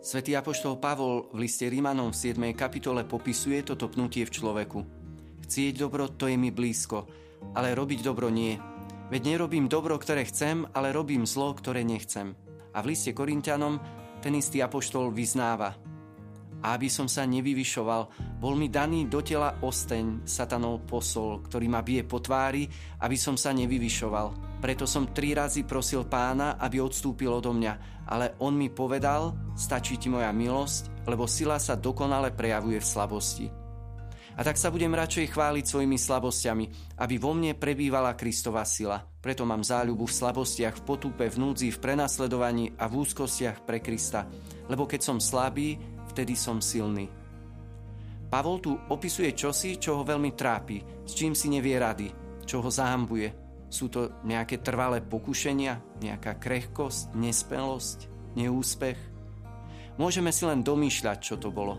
Svetý apoštol Pavol v liste Rímanom v 7. kapitole popisuje toto pnutie v človeku. Chcieť dobro, to je mi blízko, ale robiť dobro nie. Veď nerobím dobro, ktoré chcem, ale robím zlo, ktoré nechcem. A v liste Korintianom ten istý apoštol vyznáva. A aby som sa nevyvyšoval, bol mi daný do tela osteň, satanov posol, ktorý ma bije po tvári, aby som sa nevyvyšoval. Preto som tri razy prosil pána, aby odstúpil odo mňa, ale on mi povedal, stačí ti moja milosť, lebo sila sa dokonale prejavuje v slabosti. A tak sa budem radšej chváliť svojimi slabosťami, aby vo mne prebývala Kristova sila. Preto mám záľubu v slabostiach, v potúpe, v núdzi, v prenasledovaní a v úzkostiach pre Krista. Lebo keď som slabý, vtedy som silný. Pavol tu opisuje čosi, čo ho veľmi trápi, s čím si nevie rady, čo ho zahambuje, sú to nejaké trvalé pokušenia, nejaká krehkosť, nespelosť, neúspech? Môžeme si len domýšľať, čo to bolo.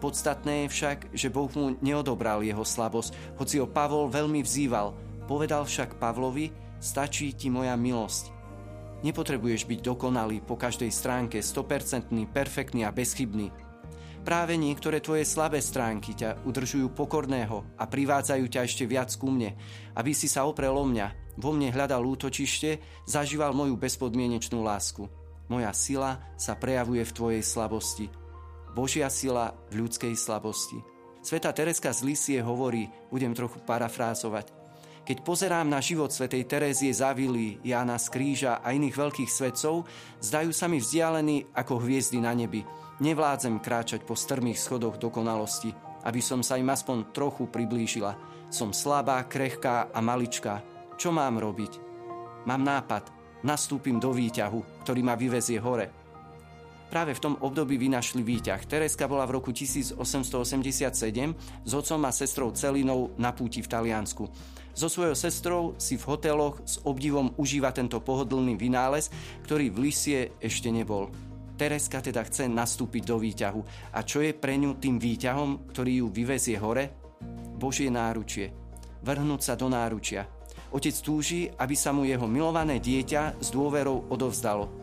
Podstatné je však, že Boh mu neodobral jeho slabosť, hoci ho Pavol veľmi vzýval. Povedal však Pavlovi, stačí ti moja milosť. Nepotrebuješ byť dokonalý po každej stránke, 100%, perfektný a bezchybný. Práve niektoré tvoje slabé stránky ťa udržujú pokorného a privádzajú ťa ešte viac ku mne, aby si sa oprel o mňa, vo mne hľadal útočište, zažíval moju bezpodmienečnú lásku. Moja sila sa prejavuje v tvojej slabosti. Božia sila v ľudskej slabosti. Sveta Tereska z Lisie hovorí, budem trochu parafrázovať, keď pozerám na život svätej Terézie Zavily, Jána z Kríža a iných veľkých svetcov, zdajú sa mi vzdialení ako hviezdy na nebi. Nevládzem kráčať po strmých schodoch dokonalosti, aby som sa im aspoň trochu priblížila. Som slabá, krehká a maličká, čo mám robiť? Mám nápad. Nastúpim do výťahu, ktorý ma vyvezie hore. Práve v tom období vynašli výťah. Tereska bola v roku 1887 s otcom a sestrou Celinou na púti v Taliansku. So svojou sestrou si v hoteloch s obdivom užíva tento pohodlný vynález, ktorý v Lisie ešte nebol. Tereska teda chce nastúpiť do výťahu. A čo je pre ňu tým výťahom, ktorý ju vyvezie hore? Božie náručie. Vrhnúť sa do náručia. Otec túži, aby sa mu jeho milované dieťa s dôverou odovzdalo.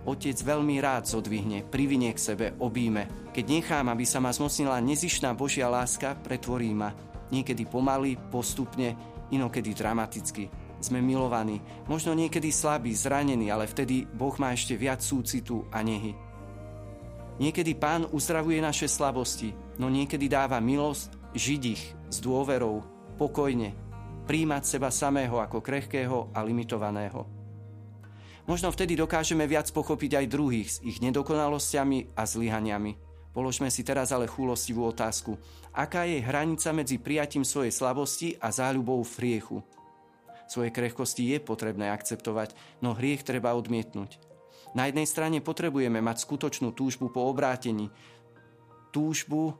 Otec veľmi rád zodvihne, privinie k sebe, obíme. Keď nechám, aby sa ma zmocnila nezišná Božia láska, pretvorí ma. Niekedy pomaly, postupne, inokedy dramaticky. Sme milovaní, možno niekedy slabí, zranení, ale vtedy Boh má ešte viac súcitu a nehy. Niekedy Pán uzdravuje naše slabosti, no niekedy dáva milosť žiť ich s dôverou, pokojne, príjmať seba samého ako krehkého a limitovaného. Možno vtedy dokážeme viac pochopiť aj druhých s ich nedokonalosťami a zlyhaniami. Položme si teraz ale chúlostivú otázku. Aká je hranica medzi prijatím svojej slabosti a záľubou v hriechu? Svoje krehkosti je potrebné akceptovať, no hriech treba odmietnúť. Na jednej strane potrebujeme mať skutočnú túžbu po obrátení, túžbu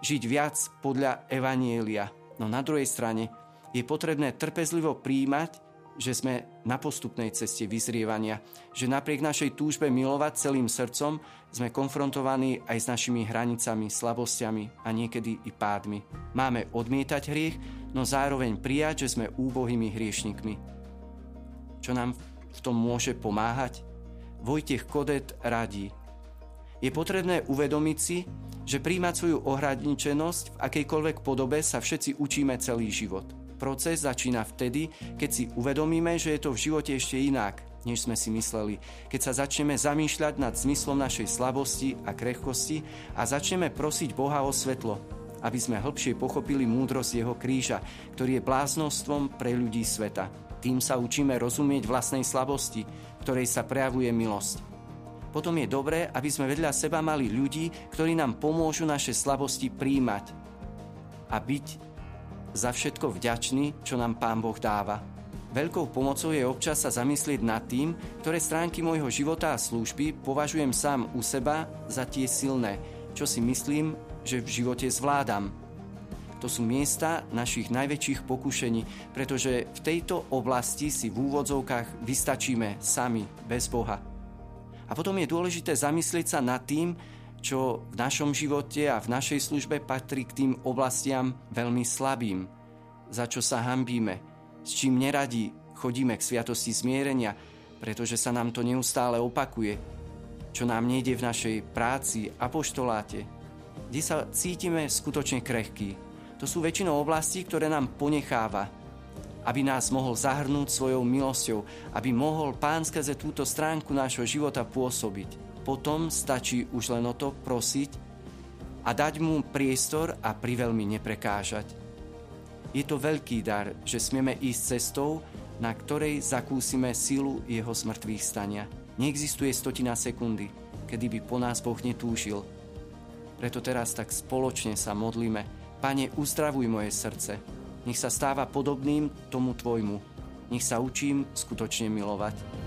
žiť viac podľa Evanielia, no na druhej strane je potrebné trpezlivo príjmať, že sme na postupnej ceste vyzrievania, že napriek našej túžbe milovať celým srdcom sme konfrontovaní aj s našimi hranicami, slabosťami a niekedy i pádmi. Máme odmietať hriech, no zároveň prijať, že sme úbohými hriešnikmi. Čo nám v tom môže pomáhať? Vojtech Kodet radí. Je potrebné uvedomiť si, že príjmať svoju ohradničenosť v akejkoľvek podobe sa všetci učíme celý život – Proces začína vtedy, keď si uvedomíme, že je to v živote ešte inak, než sme si mysleli. Keď sa začneme zamýšľať nad zmyslom našej slabosti a krehkosti a začneme prosiť Boha o svetlo, aby sme hĺbšie pochopili múdrosť Jeho kríža, ktorý je bláznostvom pre ľudí sveta. Tým sa učíme rozumieť vlastnej slabosti, ktorej sa prejavuje milosť. Potom je dobré, aby sme vedľa seba mali ľudí, ktorí nám pomôžu naše slabosti príjmať a byť za všetko vďačný, čo nám Pán Boh dáva. Veľkou pomocou je občas sa zamyslieť nad tým, ktoré stránky môjho života a služby považujem sám u seba za tie silné, čo si myslím, že v živote zvládam. To sú miesta našich najväčších pokušení, pretože v tejto oblasti si v úvodzovkách vystačíme sami, bez Boha. A potom je dôležité zamyslieť sa nad tým, čo v našom živote a v našej službe patrí k tým oblastiam veľmi slabým, za čo sa hambíme, s čím neradi chodíme k sviatosti zmierenia, pretože sa nám to neustále opakuje, čo nám nejde v našej práci, apoštoláte, kde sa cítime skutočne krehkí. To sú väčšinou oblasti, ktoré nám ponecháva, aby nás mohol zahrnúť svojou milosťou, aby mohol Pán skrze túto stránku nášho života pôsobiť. Potom stačí už len o to prosiť a dať mu priestor a priveľmi neprekážať. Je to veľký dar, že smieme ísť cestou, na ktorej zakúsime silu jeho smrtvých stania. Neexistuje stotina sekundy, kedy by po nás Boh netúžil. Preto teraz tak spoločne sa modlíme. Pane, uzdravuj moje srdce. Nech sa stáva podobným tomu Tvojmu. Nech sa učím skutočne milovať.